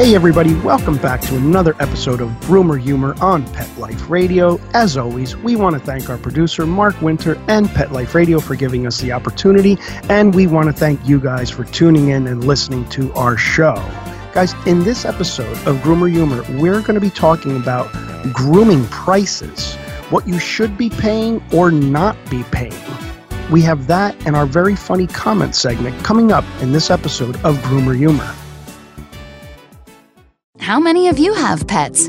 Hey, everybody, welcome back to another episode of Groomer Humor on Pet Life Radio. As always, we want to thank our producer, Mark Winter, and Pet Life Radio for giving us the opportunity, and we want to thank you guys for tuning in and listening to our show. Guys, in this episode of Groomer Humor, we're going to be talking about grooming prices, what you should be paying or not be paying. We have that and our very funny comment segment coming up in this episode of Groomer Humor. How many of you have pets?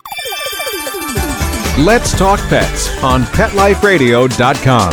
Let's Talk Pets on PetLifeRadio.com.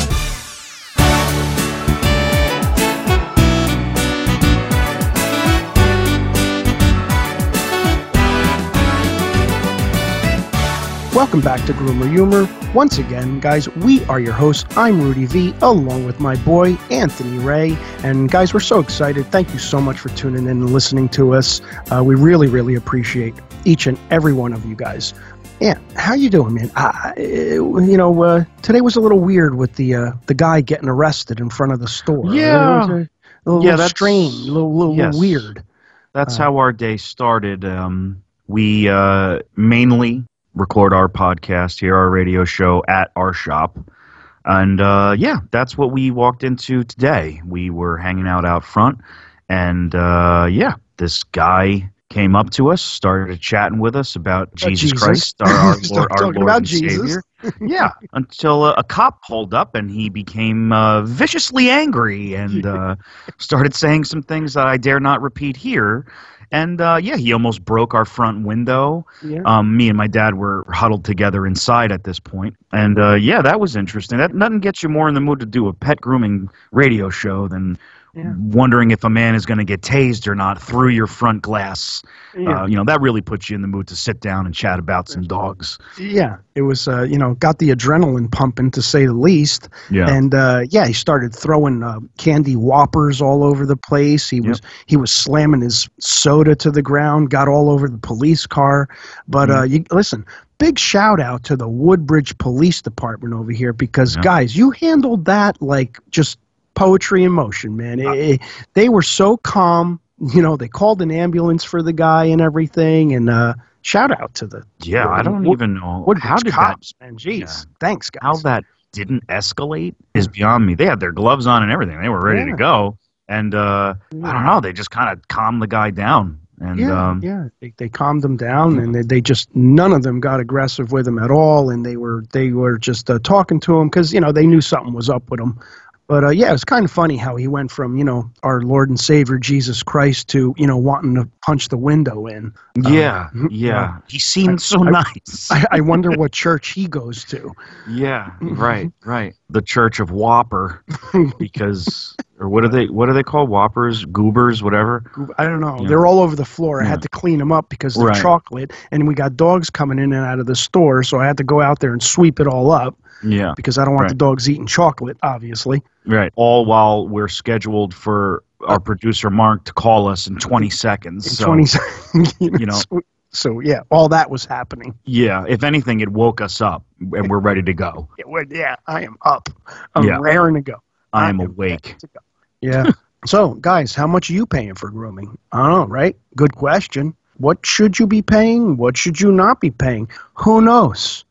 Welcome back to Groomer Humor. Once again, guys, we are your hosts. I'm Rudy V, along with my boy, Anthony Ray. And guys, we're so excited. Thank you so much for tuning in and listening to us. Uh, we really, really appreciate each and every one of you guys. Yeah, how you doing, man? Uh, you know, uh, today was a little weird with the uh, the guy getting arrested in front of the store. Yeah. A, a little, Yeah, that's- strange, a little, little, yes. little weird. That's Uh, how our day started. Um, we uh, mainly record our podcast here, our radio show at our shop. And uh, yeah, that's what we walked into today. We were hanging out out front, and uh, yeah, this guy came up to us, started chatting with us about Jesus, Jesus. Christ, our, our Lord, our Lord about and Jesus. Savior. yeah, until uh, a cop pulled up and he became uh, viciously angry and uh, started saying some things that I dare not repeat here. And uh, yeah, he almost broke our front window. Yeah. Um, me and my dad were huddled together inside at this point. point, and uh, yeah, that was interesting. That nothing gets you more in the mood to do a pet grooming radio show than Yeah. wondering if a man is going to get tased or not through your front glass. Yeah. Uh, you know, that really puts you in the mood to sit down and chat about some dogs. Yeah, it was, uh, you know, got the adrenaline pumping to say the least. Yeah. And uh, yeah, he started throwing uh, candy whoppers all over the place. He was he was slamming his soda to the ground, got all over the police car. But uh, you listen, big shout out to the Woodbridge Police Department over here because Yeah. guys, you handled that like just poetry in motion, man. Uh, It- it- they were so calm. You know, they called an ambulance for the guy and everything. And uh, shout out to the Yeah, I don't Wood- even know Woodbridge how did cops, man. Jeez, Yeah. thanks, guys. that how that didn't escalate is beyond me. They had their gloves on and everything. They were ready Yeah. to go, and uh, I don't know. They just kind of calmed the guy down, and yeah, um, yeah. They, they calmed them down, and they, they just none of them got aggressive with him at all, and they were they were just uh, talking to him because you know they knew something was up with him. But uh, yeah, it's kind of funny how he went from you know our Lord and Savior Jesus Christ to you know wanting to punch the window in. yeah, Um, yeah. He seemed so I- nice. I, I wonder what church he goes to. yeah, right, right. The Church of Whopper, because or what are they? What are they called? Whoppers, goobers, whatever. I don't know. Yeah. They're all over the floor. I Yeah. had to clean them up because they're Right. chocolate, and we got dogs coming in and out of the store, so I had to go out there and sweep it all up. Yeah, because I don't want Right. the dogs eating chocolate, obviously. right. All while we're scheduled for our producer Mark to call us in 20 seconds. In so, 20 seconds, you know, So yeah, all that was happening. Yeah, if anything, it woke us up and we're ready to go. Yeah, well, yeah I am up. I'm Yeah. raring to go. I am ready awake. Yeah. so, guys, how much are you paying for grooming? I don't know, right? Good question. What should you be paying? What should you not be paying? Who knows?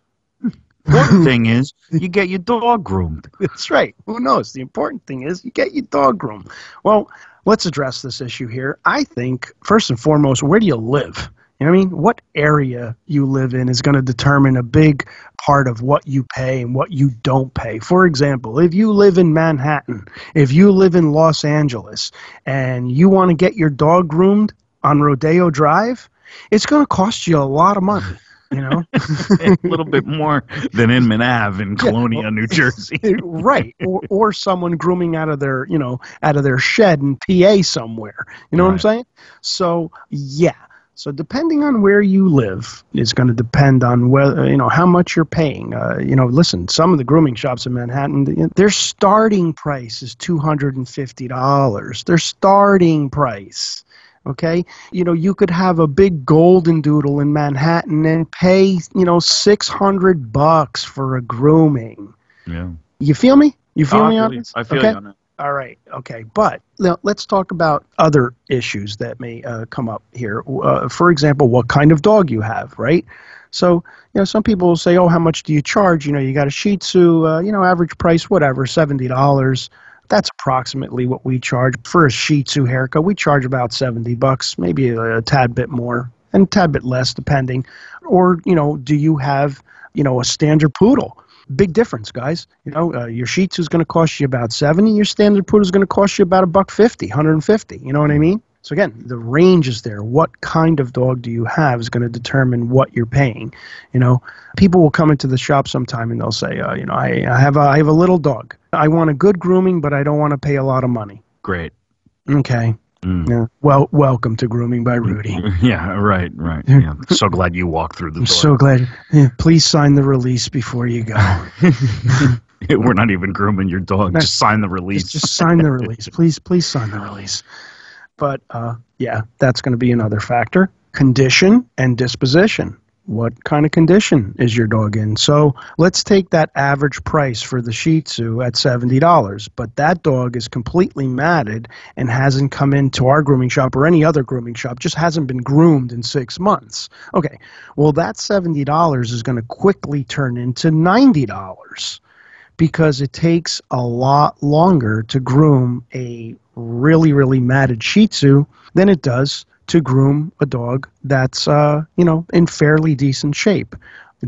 Important thing is, you get your dog groomed. That's right. Who knows? The important thing is you get your dog groomed. Well, let's address this issue here. I think, first and foremost, where do you live? You know what I mean? What area you live in is going to determine a big part of what you pay and what you don't pay. For example, if you live in Manhattan, if you live in Los Angeles, and you want to get your dog groomed on Rodeo Drive, it's going to cost you a lot of money. You know? a little bit more than Inman Ave in Colonia, New Jersey. right or, or someone grooming out of their you know out of their shed in pa somewhere. You know what i'm saying? So yeah. So depending on where you live is going to depend on whether you know how much you're paying. Uh, you know listen some of the grooming shops in manhattan their starting price is $250 their starting price okay you know you could have a big golden doodle in manhattan and pay you know 600 bucks for a grooming Yeah. you feel me? You feel Oh, me I on this? I feel okay? you on that. All right. Okay. But now let's talk about other issues that may uh, come up here. Uh, for example, what kind of dog you have, right? So, you know, some people will say, oh, how much do you charge? You know, you got a Shih Tzu, uh, you know, average price, whatever, $70. That's approximately what we charge for a Shih Tzu haircut. We charge about 70 bucks, maybe a, a tad bit more and a tad bit less, depending. Or, you know, do you have, you know, a standard poodle? Big difference, guys. You know, uh, your Shih Tzu is going to cost you about 70. Your standard poodle is going to cost you about a buck 50, 150. You know what I mean? So again, the range is there. What kind of dog do you have is going to determine what you're paying. You know, people will come into the shop sometime and they'll say, uh, you know, I, I have a, I have a little dog. I want a good grooming, but I don't want to pay a lot of money. Great. Okay. Mm. Yeah. Well, welcome to Grooming by Rudy. Yeah, right, right. Yeah. So glad you walked through the door. so glad. Yeah, please sign the release before you go. We're not even grooming your dog. Just sign the release. just, just sign the release, please. Please sign the release. But uh, yeah, that's going to be another factor. Condition and disposition. What kind of condition is your dog in? So let's take that average price for the Shih Tzu at seventy dollars, but that dog is completely matted and hasn't come into our grooming shop or any other grooming shop. Just hasn't been groomed in six months. Okay, well that seventy dollars is going to quickly turn into ninety dollars because it takes a lot longer to groom a really, really matted Shih Tzu than it does to groom a dog that's, uh, you know, in fairly decent shape.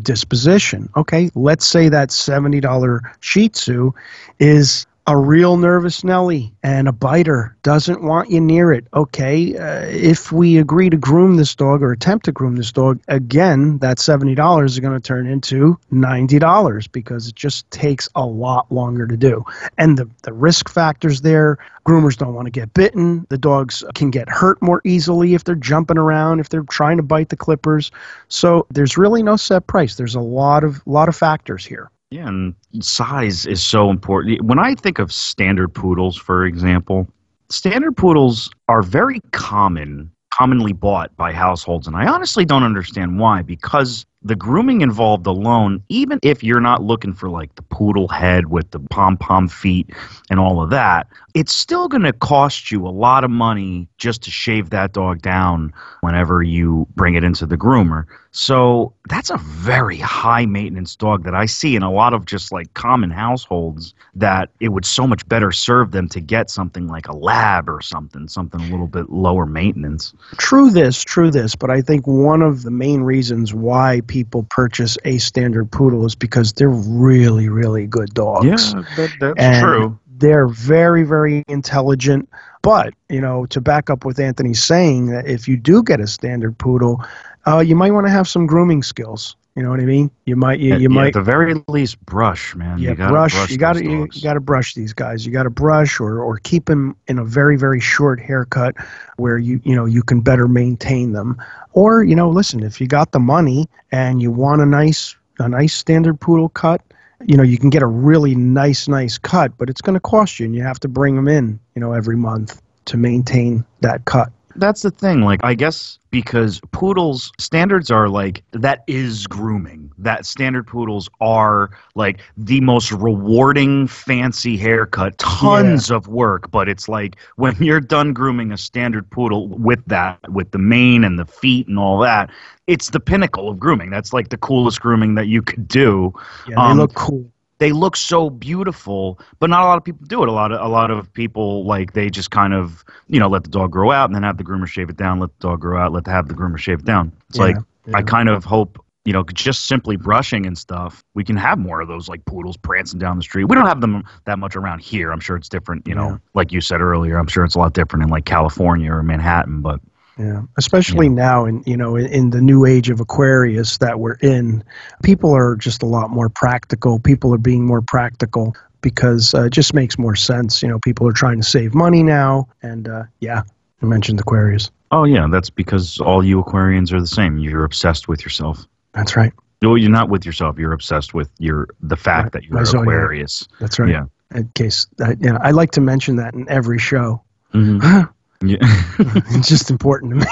Disposition. Okay, let's say that $70 Shih Tzu is a real nervous Nelly and a biter doesn't want you near it. Okay, uh, if we agree to groom this dog or attempt to groom this dog, again, that $70 is going to turn into $90 because it just takes a lot longer to do. And the, the risk factors there groomers don't want to get bitten. The dogs can get hurt more easily if they're jumping around, if they're trying to bite the clippers. So there's really no set price. There's a lot of lot of factors here. Yeah, and size is so important. When I think of standard poodles, for example, standard poodles are very common, commonly bought by households, and I honestly don't understand why. Because the grooming involved alone, even if you're not looking for like the poodle head with the pom pom feet and all of that, it's still going to cost you a lot of money just to shave that dog down whenever you bring it into the groomer. So that's a very high maintenance dog that I see in a lot of just like common households that it would so much better serve them to get something like a lab or something, something a little bit lower maintenance. True this, true this, but I think one of the main reasons why people purchase a standard poodle is because they're really, really good dogs. that, that's And They're very, very intelligent. But, you know, to back up with Anthony saying, that if you do get a standard poodle, uh, you might want to have some grooming skills. You know what I mean? You might, you, you yeah, might, at the very least brush, man. yeah, you gotta brush. brush you got to you, you got to brush these guys. You got to brush or or keep them in a very very short haircut where you you know you can better maintain them. Or you know, listen, if you got the money and you want a nice a nice standard poodle cut, you know, you can get a really nice nice cut, but it's going to cost you, and you have to bring them in, you know, every month to maintain that cut. That's the thing. Like, I guess because poodles standards are like that is grooming. That standard poodles are like the most rewarding, fancy haircut. Tons of work, but it's like when you're done grooming a standard poodle with that, with the mane and the feet and all that, it's the pinnacle of grooming. That's like the coolest grooming that you could do. Yeah, they Um, look cool. They look so beautiful, but not a lot of people do it. A lot of a lot of people like they just kind of you know let the dog grow out and then have the groomer shave it down. Let the dog grow out. Let the have the groomer shave it down. It's Yeah, like yeah. I kind of hope you know just simply brushing and stuff. We can have more of those like poodles prancing down the street. We don't have them that much around here. I'm sure it's different. You Yeah. know, like you said earlier, I'm sure it's a lot different in like California or Manhattan. But Yeah, especially now in you know in, in the new age of Aquarius that we're in, people are just a lot more practical. People are being more practical because uh, it just makes more sense. You know, people are trying to save money now, and uh, yeah, I mentioned Aquarius. oh yeah, that's because all you Aquarians are the same. You're obsessed with yourself. That's right. No, you're not with yourself. You're obsessed with your the fact Right. that you're. Aquarius. That's right. Yeah. In case, uh, you know, I like to mention that in every show. Mhm. yeah. it's just important to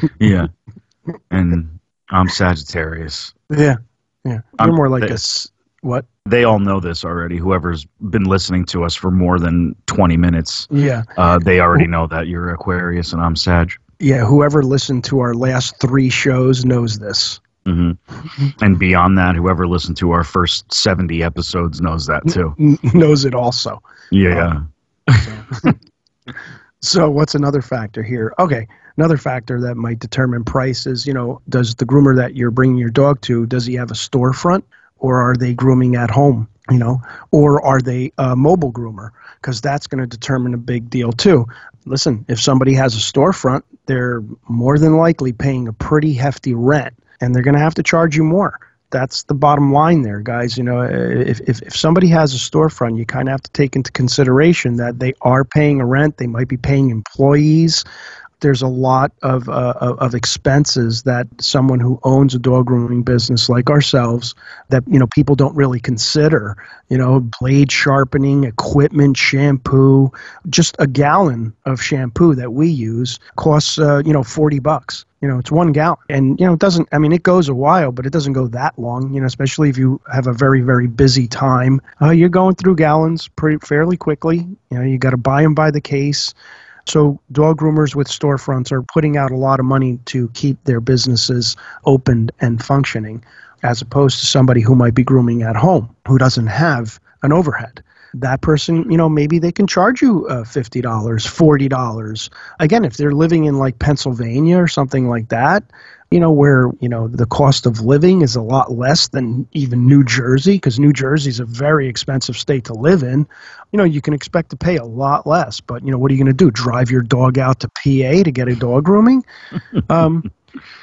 me. yeah. And I'm Sagittarius. yeah, yeah. You're I'm- more like they- a what? They all know this already. Whoever's been listening to us for more than 20 minutes, Yeah, uh, they already know that you're Aquarius and I'm Sag. yeah. Whoever listened to our last three shows knows this. hmm And beyond that, whoever listened to our first 70 episodes knows that too. N- knows it also. Yeah. So what's another factor here? Okay, another factor that might determine price is, you know, does the groomer that you're bringing your dog to, does he have a storefront or are they grooming at home, you know, or are they a mobile groomer? Because that's going to determine a big deal too. Listen, if somebody has a storefront, they're more than likely paying a pretty hefty rent and they're going to have to charge you more. That's the bottom line there, guys. You know, if, if, if somebody has a storefront, you kind of have to take into consideration that they are paying a rent. They might be paying employees. There's a lot of, uh, of expenses that someone who owns a dog grooming business like ourselves that you know people don't really consider. You know, blade sharpening, equipment, shampoo. Just a gallon of shampoo that we use costs uh, you know forty bucks. You know, it's one gallon, and you know it doesn't. I mean, it goes a while, but it doesn't go that long. You know, especially if you have a very very busy time. Uh, you're going through gallons pretty fairly quickly. You know, you got to buy them by the case. So dog groomers with storefronts are putting out a lot of money to keep their businesses open and functioning, as opposed to somebody who might be grooming at home who doesn't have an overhead. That person, you know, maybe they can charge you uh, $50, $40. Again, if they're living in like Pennsylvania or something like that, you know, where, you know, the cost of living is a lot less than even New Jersey, because New Jersey is a very expensive state to live in. You know, you can expect to pay a lot less. But, you know, what are you going to do? Drive your dog out to PA to get a dog grooming? um,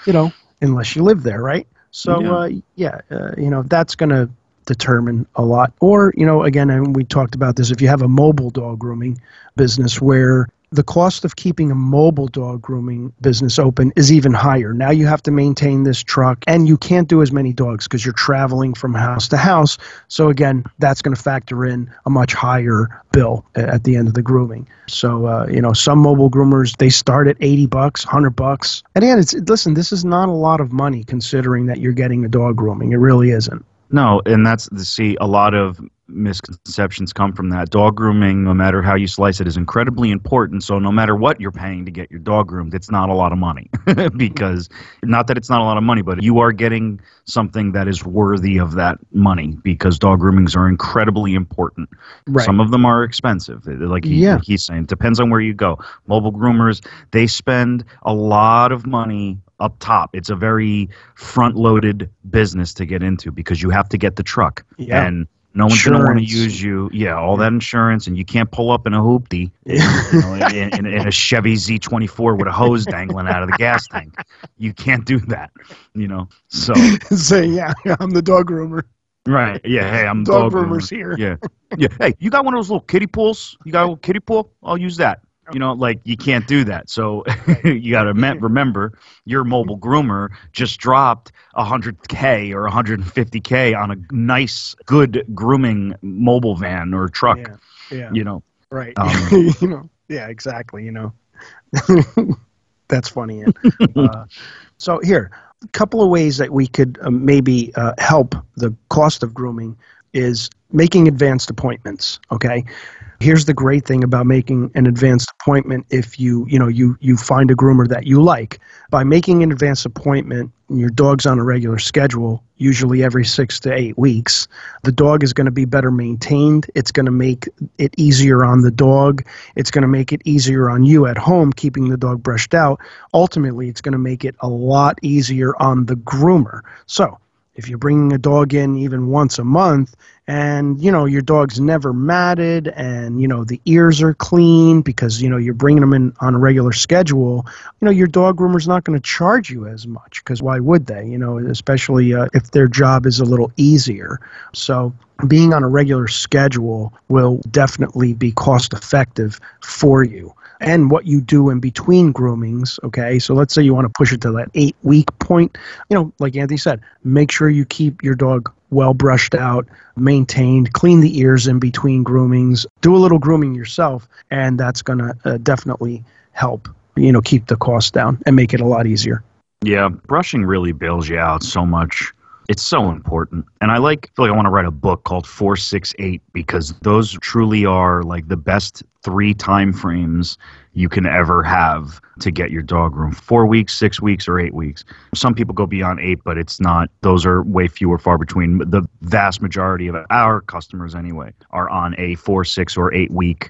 you know, unless you live there, right? So, Yeah. uh, yeah, uh, you know, that's going to determine a lot. Or, you know, again, and we talked about this, if you have a mobile dog grooming business where the cost of keeping a mobile dog grooming business open is even higher. Now you have to maintain this truck and you can't do as many dogs because you're traveling from house to house. So again, that's going to factor in a much higher bill at the end of the grooming. So uh, you know, some mobile groomers they start at 80 bucks, 100 bucks. And again, it's listen, this is not a lot of money considering that you're getting a dog grooming. It really isn't. No, and that's the see a lot of misconceptions come from that. Dog grooming, no matter how you slice it, is incredibly important. So no matter what you're paying to get your dog groomed, it's not a lot of money. because not that it's not a lot of money, but you are getting something that is worthy of that money because dog groomings are incredibly important. Right. Some of them are expensive. Like he, Yeah. he's saying, depends on where you go. Mobile groomers, they spend a lot of money up top. It's a very front loaded business to get into because you have to get the truck. Yeah. And no one's going to want to use you. Yeah, all that insurance, and you can't pull up in a hoopty, you know, in, in, in a Chevy Z24 with a hose dangling out of the gas tank. You can't do that, you know. So, Say, yeah, I'm the dog groomer. right, yeah. Hey, I'm Dog dog groomers groomer. here. Yeah, yeah. Hey, you got one of those little kiddie pools? You got a little kiddie pool? I'll use that. You know, like you can't do that. So you got to me- remember, your mobile groomer just dropped 100k or 150k on a nice, good grooming mobile van or truck. Yeah. Yeah. You know, Right. Um, you know. Yeah, exactly, you know. That's funny. Uh, so here, a couple of ways that we could uh, maybe uh, help the cost of grooming is making advanced appointments. Okay, here's the great thing about making an advanced appointment if you you know you you find a groomer that you like. By making an advanced appointment your dog's on a regular schedule usually every 6 to 8 weeks the dog is going to be better maintained. It's going to make it easier on the dog. It's going to make it easier on you at home keeping the dog brushed out. Ultimately it's going to make it a lot easier on the groomer. So if you're bringing a dog in even once a month and you know your dog's never matted and you know the ears are clean because you know you're bringing them in on a regular schedule you know your dog groomer's not going to charge you as much because why would they you know especially uh, if their job is a little easier. So being on a regular schedule will definitely be cost effective for you and what you do in between groomings. Okay, so let's say you want to push it to that eight week point. You know, like Anthony said, make sure you keep your dog well brushed out, maintained, clean the ears in between groomings, do a little grooming yourself, and that's going to uh, definitely help, you know, keep the cost down and make it a lot easier. Yeah, brushing really bails you out so much. It's so important. And I like feel like I want to write a book called 468 because those truly are like the best 3 time frames you can ever have to get your dog room. 4 weeks, 6 weeks or 8 weeks. Some people go beyond 8, but it's not those are way fewer far between. The vast majority of our customers anyway are on a 4, 6 or 8 week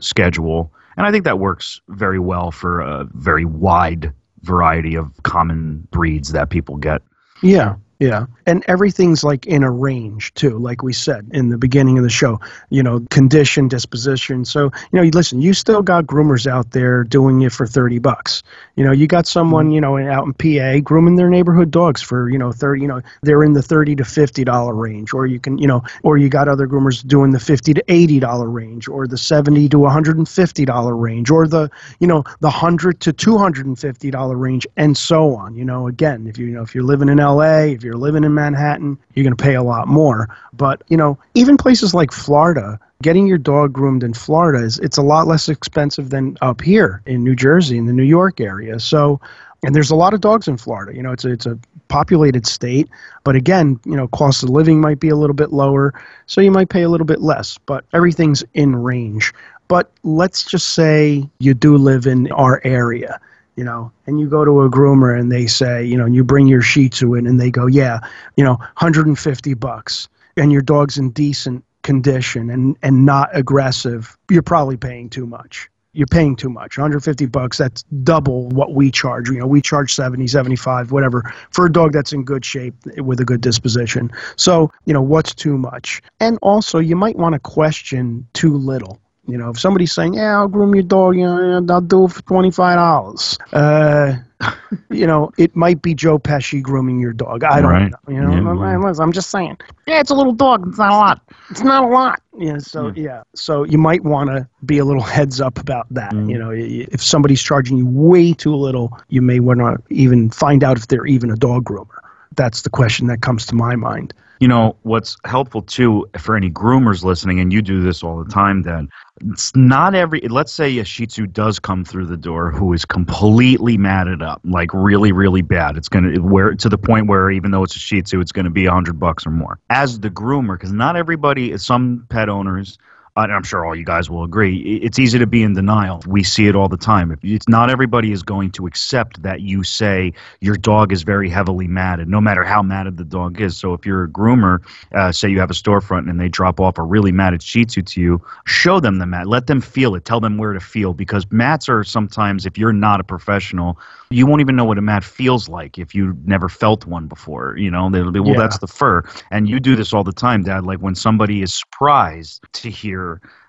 schedule. And I think that works very well for a very wide variety of common breeds that people get. Yeah. Yeah. And everything's like in a range too, like we said in the beginning of the show, you know, condition, disposition. So, you know, listen, you still got groomers out there doing it for 30 bucks. You know, you got someone, mm-hmm. you know, out in PA grooming their neighborhood dogs for, you know, 30, you know, they're in the 30 to 50 dollar range or you can, you know, or you got other groomers doing the 50 to 80 dollar range or the 70 to 150 dollar range or the, you know, the 100 to 250 dollar range and so on. You know, again, if you, you know, if you're living in LA, if you're living in Manhattan, you're going to pay a lot more. But, you know, even places like Florida, getting your dog groomed in Florida is it's a lot less expensive than up here in New Jersey in the New York area. So, and there's a lot of dogs in Florida. You know, it's a, it's a populated state, but again, you know, cost of living might be a little bit lower, so you might pay a little bit less, but everything's in range. But let's just say you do live in our area you know, and you go to a groomer and they say, you know, you bring your Shih Tzu in and they go, yeah, you know, 150 bucks, and your dog's in decent condition and and not aggressive, you're probably paying too much. You're paying too much. 150 bucks, that's double what we charge. You know, we charge 70, 75, whatever for a dog that's in good shape with a good disposition. So, you know, what's too much? And also, you might want to question too little you know, if somebody's saying, "Yeah, I'll groom your dog," you know, I'll do it for twenty five dollars. Uh, you know, it might be Joe Pesci grooming your dog. I don't Right. know. You know, Yeah, I'm, I'm just saying. Yeah, it's a little dog. It's not a lot. It's not a lot. Yeah. So yeah. So you might want to be a little heads up about that. You know, y- y- if somebody's charging you way too little, you may want to even find out if they're even a dog groomer. That's the question that comes to my mind. You know, what's helpful too for any groomers listening, and you do this all the time, then It's not every, let's say a Shih Tzu does come through the door who is completely matted up, like really, really bad. It's going to, where to the point where even though it's a Shih Tzu, it's going to be a hundred bucks or more. As the groomer, because not everybody, some pet owners, I'm sure all you guys will agree, it's easy to be in denial. We see it all the time. It's not everybody is going to accept that you say your dog is very heavily matted, no matter how matted the dog is. So if you're a groomer, uh, say you have a storefront and they drop off a really matted Shih Tzu to you, show them the mat. Let them feel it. Tell them where to feel because mats are sometimes, if you're not a professional, you won't even know what a mat feels like if you never felt one before. You know, they'll be, well, Yeah. that's the fur. And you do this all the time, Dad. Like when somebody is surprised to hear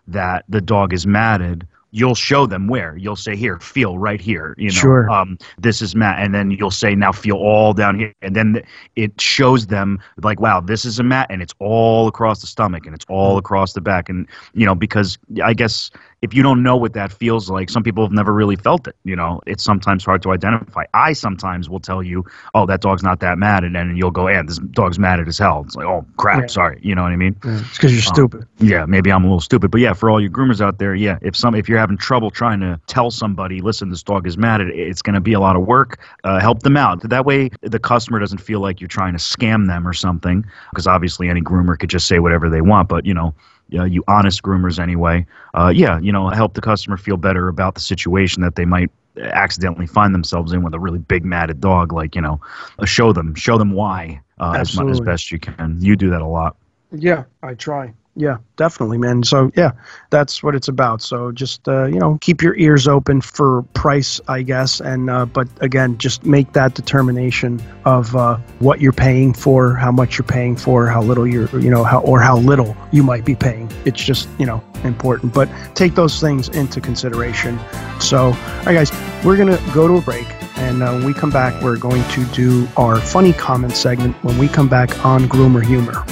that the dog is matted, you'll show them where. You'll say, "Here, feel right here." You know, Sure. um, this is mat, and then you'll say, "Now feel all down here," and then it shows them like, "Wow, this is a mat, and it's all across the stomach, and it's all across the back." And you know, because I guess if you don't know what that feels like, some people have never really felt it. You know, it's sometimes hard to identify. I sometimes will tell you, "Oh, that dog's not that mad," and then you'll go, "And this dog's matted as hell." It's like, "Oh crap, Yeah. sorry." You know what I mean? It's because you're stupid. Yeah, maybe I'm a little stupid, but yeah, for all you groomers out there, yeah, if some if you're having trouble trying to tell somebody, listen, this dog is mad, at it's going to be a lot of work, uh, help them out. That way, the customer doesn't feel like you're trying to scam them or something, because obviously any groomer could just say whatever they want, but you know, uh, you honest groomers anyway. Uh, yeah, you know, help the customer feel better about the situation that they might accidentally find themselves in with a really big matted dog. Like you know, uh, show them, show them why uh, as much as best you can. You do that a lot. Yeah, I try. Yeah, definitely, man. So yeah, that's what it's about. So just uh, you know, keep your ears open for price, I guess, and uh, but again, just make that determination of uh, what you're paying for, how much you're paying for, how little you're, you know, how or how little you might be paying. It's just you know important, but take those things into consideration. So, all right, guys, we're gonna go to a break. And uh, when we come back, we're going to do our funny comment segment when we come back on Groomer Humor.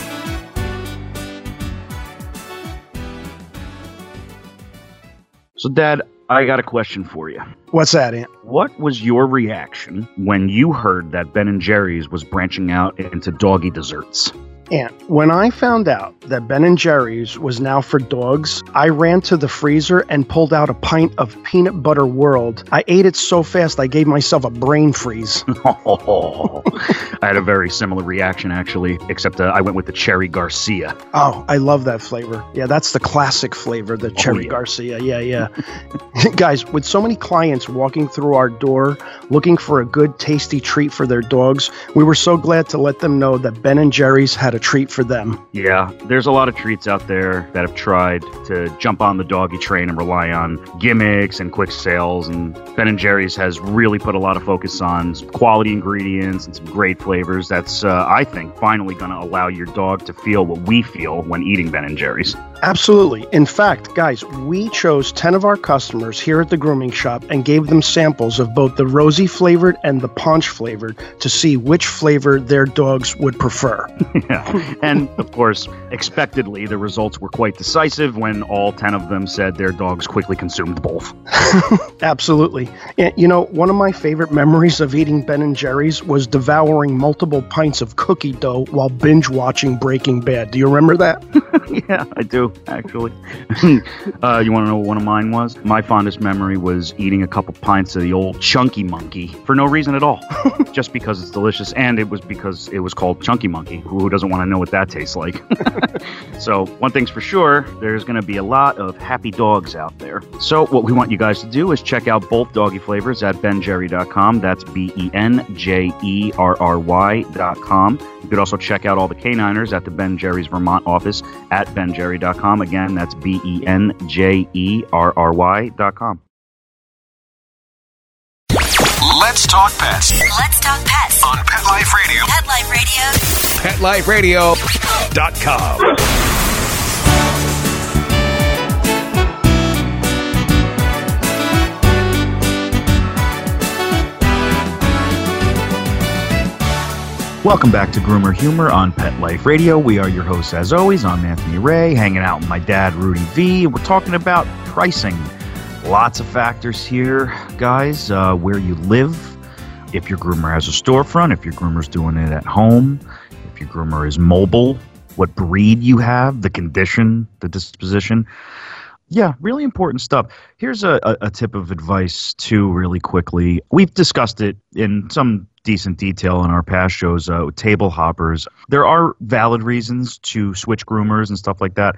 So, Dad, I got a question for you. What's that, Ant? What was your reaction when you heard that Ben and Jerry's was branching out into doggy desserts? And when I found out that Ben and Jerry's was now for dogs, I ran to the freezer and pulled out a pint of peanut butter world. I ate it so fast I gave myself a brain freeze. oh, I had a very similar reaction actually, except uh, I went with the cherry Garcia. Oh, I love that flavor. Yeah, that's the classic flavor, the cherry oh, yeah. Garcia. Yeah, yeah. Guys, with so many clients walking through our door looking for a good tasty treat for their dogs, we were so glad to let them know that Ben and Jerry's had a treat for them. Yeah, there's a lot of treats out there that have tried to jump on the doggy train and rely on gimmicks and quick sales. And Ben and Jerry's has really put a lot of focus on quality ingredients and some great flavors. That's, uh, I think, finally going to allow your dog to feel what we feel when eating Ben and Jerry's. Absolutely. In fact, guys, we chose 10 of our customers here at the grooming shop and gave them samples of both the Rosie flavored and the Pontch flavored to see which flavor their dogs would prefer. yeah. And of course, expectedly, the results were quite decisive when all 10 of them said their dogs quickly consumed both. Absolutely. Eh, you know, one of my favorite memories of eating Ben and Jerry's was devouring multiple pints of cookie dough while binge watching Breaking Bad. Do you remember that? yeah, I do actually. uh, you want to know what one of mine was? My fondest memory was eating a couple pints of the old Chunky Monkey for no reason at all, just because it's delicious, and it was because it was called Chunky Monkey. Who doesn't want to know what that tastes like? so one thing's for sure, there's going to be a lot of happy dogs out there. So what we want you guys to do is check out both doggy flavors at benjerry.com. That's B E N J E R R Y.com. You could also check out all the K9ers at the Ben Jerry's Vermont office at benjerry.com. Again, that's B E N J E R R Y.com. Let's talk pets. Let's talk pets on Pet Life Radio. Pet Life Radio. Pet Life PetLifeRadio.com. Welcome back to Groomer Humor on Pet Life Radio. We are your hosts, as always. I'm Anthony Ray, hanging out with my dad, Rudy V. We're talking about pricing. Lots of factors here, guys. Uh, where you live, if your groomer has a storefront, if your groomer's doing it at home, if your groomer is mobile, what breed you have, the condition, the disposition. Yeah, really important stuff. Here's a, a, a, tip of advice, too, really quickly. We've discussed it in some decent detail in our past shows. Uh, table hoppers. There are valid reasons to switch groomers and stuff like that.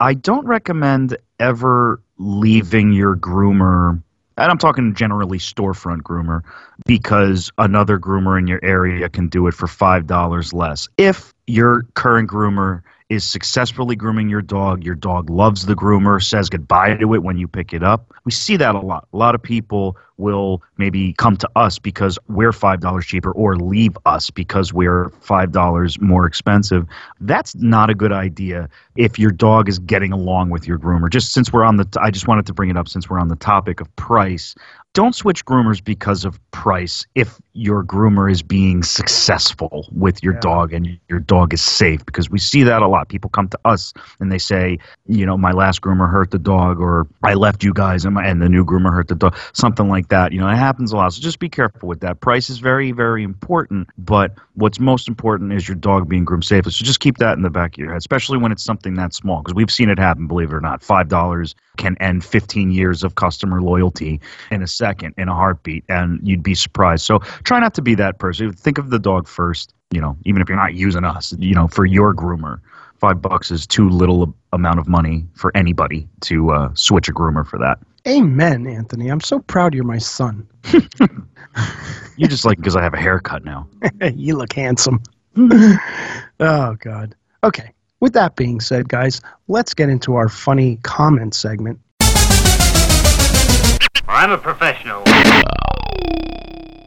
I don't recommend ever leaving your groomer and I'm talking generally storefront groomer, because another groomer in your area can do it for $5 less. If your current groomer is successfully grooming your dog. Your dog loves the groomer, says goodbye to it when you pick it up. We see that a lot. A lot of people will maybe come to us because we're $5 cheaper or leave us because we're $5 more expensive. That's not a good idea if your dog is getting along with your groomer. Just since we're on the, t- I just wanted to bring it up since we're on the topic of price don't switch groomers because of price if your groomer is being successful with your yeah. dog and your dog is safe because we see that a lot people come to us and they say you know my last groomer hurt the dog or i left you guys and, my, and the new groomer hurt the dog something like like that. You know, it happens a lot. So just be careful with that. Price is very, very important, but what's most important is your dog being groomed safely. So just keep that in the back of your head, especially when it's something that small, because we've seen it happen. Believe it or not, five dollars can end 15 years of customer loyalty in a second, in a heartbeat, and you'd be surprised. So try not to be that person. Think of the dog first. You know, even if you're not using us, you know, for your groomer five bucks is too little amount of money for anybody to uh, switch a groomer for that. Amen, Anthony. I'm so proud you're my son. you just like because I have a haircut now. you look handsome. oh God. Okay. With that being said, guys, let's get into our funny comment segment. I'm a professional.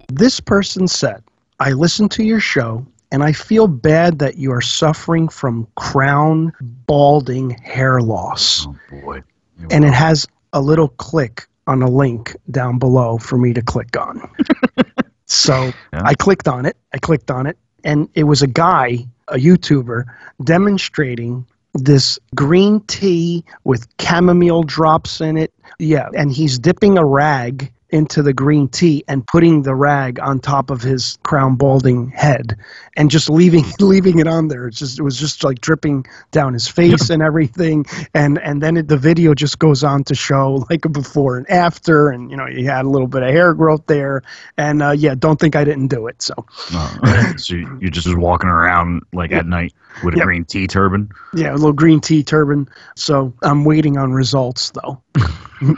This person said, I listened to your show and I feel bad that you are suffering from crown balding hair loss. Oh boy. And it has a little click on a link down below for me to click on. so Yeah. I clicked on it. I clicked on it, and it was a guy, a YouTuber, demonstrating this green tea with chamomile drops in it. Yeah, and he's dipping a rag into the green tea and putting the rag on top of his crown balding head and just leaving leaving it on there. It's just it was just like dripping down his face and everything. And and then it, the video just goes on to show like a before and after. And you know he had a little bit of hair growth there. And uh, yeah don't think i didn't do it so. Uh, so you- you're just walking around like at night with a Yep. green tea turban. Yeah, a little green tea turban. So I'm waiting on results though,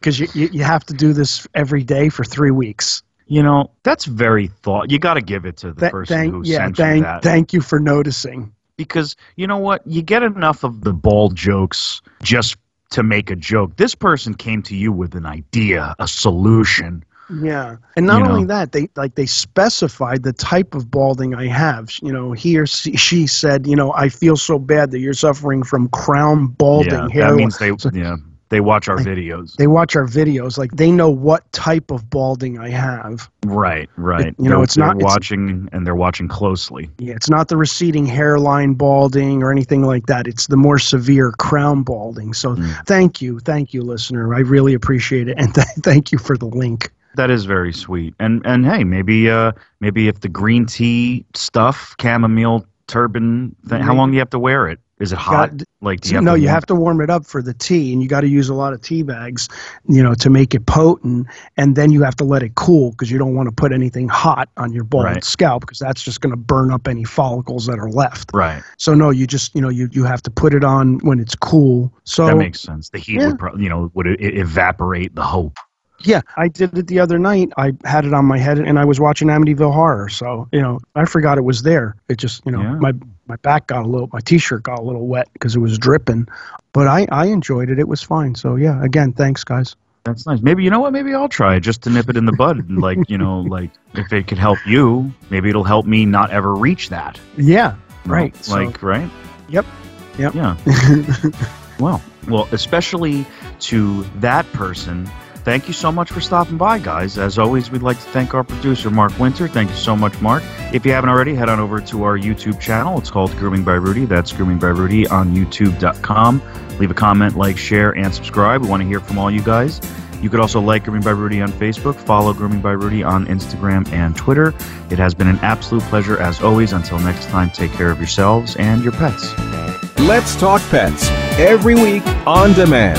because you, you you have to do this every day for three weeks. You know, that's very thought. You got to give it to the Th- person thank who yeah, sent you that. thank you for noticing. because you know what? You get enough of the bald jokes just to make a joke. This person came to you with an idea, a solution. Yeah, and not You only know. that, they like they specified the type of balding I have. You know, he or she, she said, you know, I feel so bad that you're suffering from crown balding yeah, hair. that means they So- yeah they watch our videos. They watch our videos, like they know what type of balding I have. Right, right. you know, They're- it's they're not- it's- watching and they're watching closely. Yeah, it's not the receding hairline balding or anything like that. It's the more severe crown balding. So Mm. thank you, thank you, listener. I really appreciate it, and th- thank you for the link. That is very sweet. And and hey, maybe uh maybe if the green tea stuff, chamomile turban, thing, how long do you have to wear it? Is it hot? Got- like do you no, you have to warm it up for the tea, and you got to use a lot of tea bags, you know, to make it potent. And then you have to let it cool because you don't want to put anything hot on your bald Right. scalp because that's just going to burn up any follicles that are left. Right. So no, you just you know you you have to put it on when it's cool. So that makes sense. The heat yeah. would probably, you know, would evaporate the hope. Yeah, I did it the other night. I had it on my head and I was watching Amityville Horror. So, you know, I forgot it was there. It just, you know, Yeah. my my back got a little, my t-shirt got a little wet because it was dripping. But I I enjoyed it. It was fine. So, yeah, again, thanks guys. That's nice. Maybe you know what? Maybe I'll try just to nip it in the bud. Like you know, like if it could help you, maybe it'll help me not ever reach that. Yeah, right. So- Like right. Yep. Yep. Yeah. well, well, especially to that person. Thank you so much for stopping by, guys. As always, we'd like to thank our producer, Mark Winter. Thank you so much, Mark. If you haven't already, head on over to our YouTube channel. It's called Grooming by Rudy. That's Grooming by Rudy on YouTube.com. Leave a comment, like, share, and subscribe. We want to hear from all you guys. You could also like Grooming by Rudy on Facebook, follow Grooming by Rudy on Instagram and Twitter. It has been an absolute pleasure as always. Until next time, take care of yourselves and your pets. Let's Talk Pets every week on demand,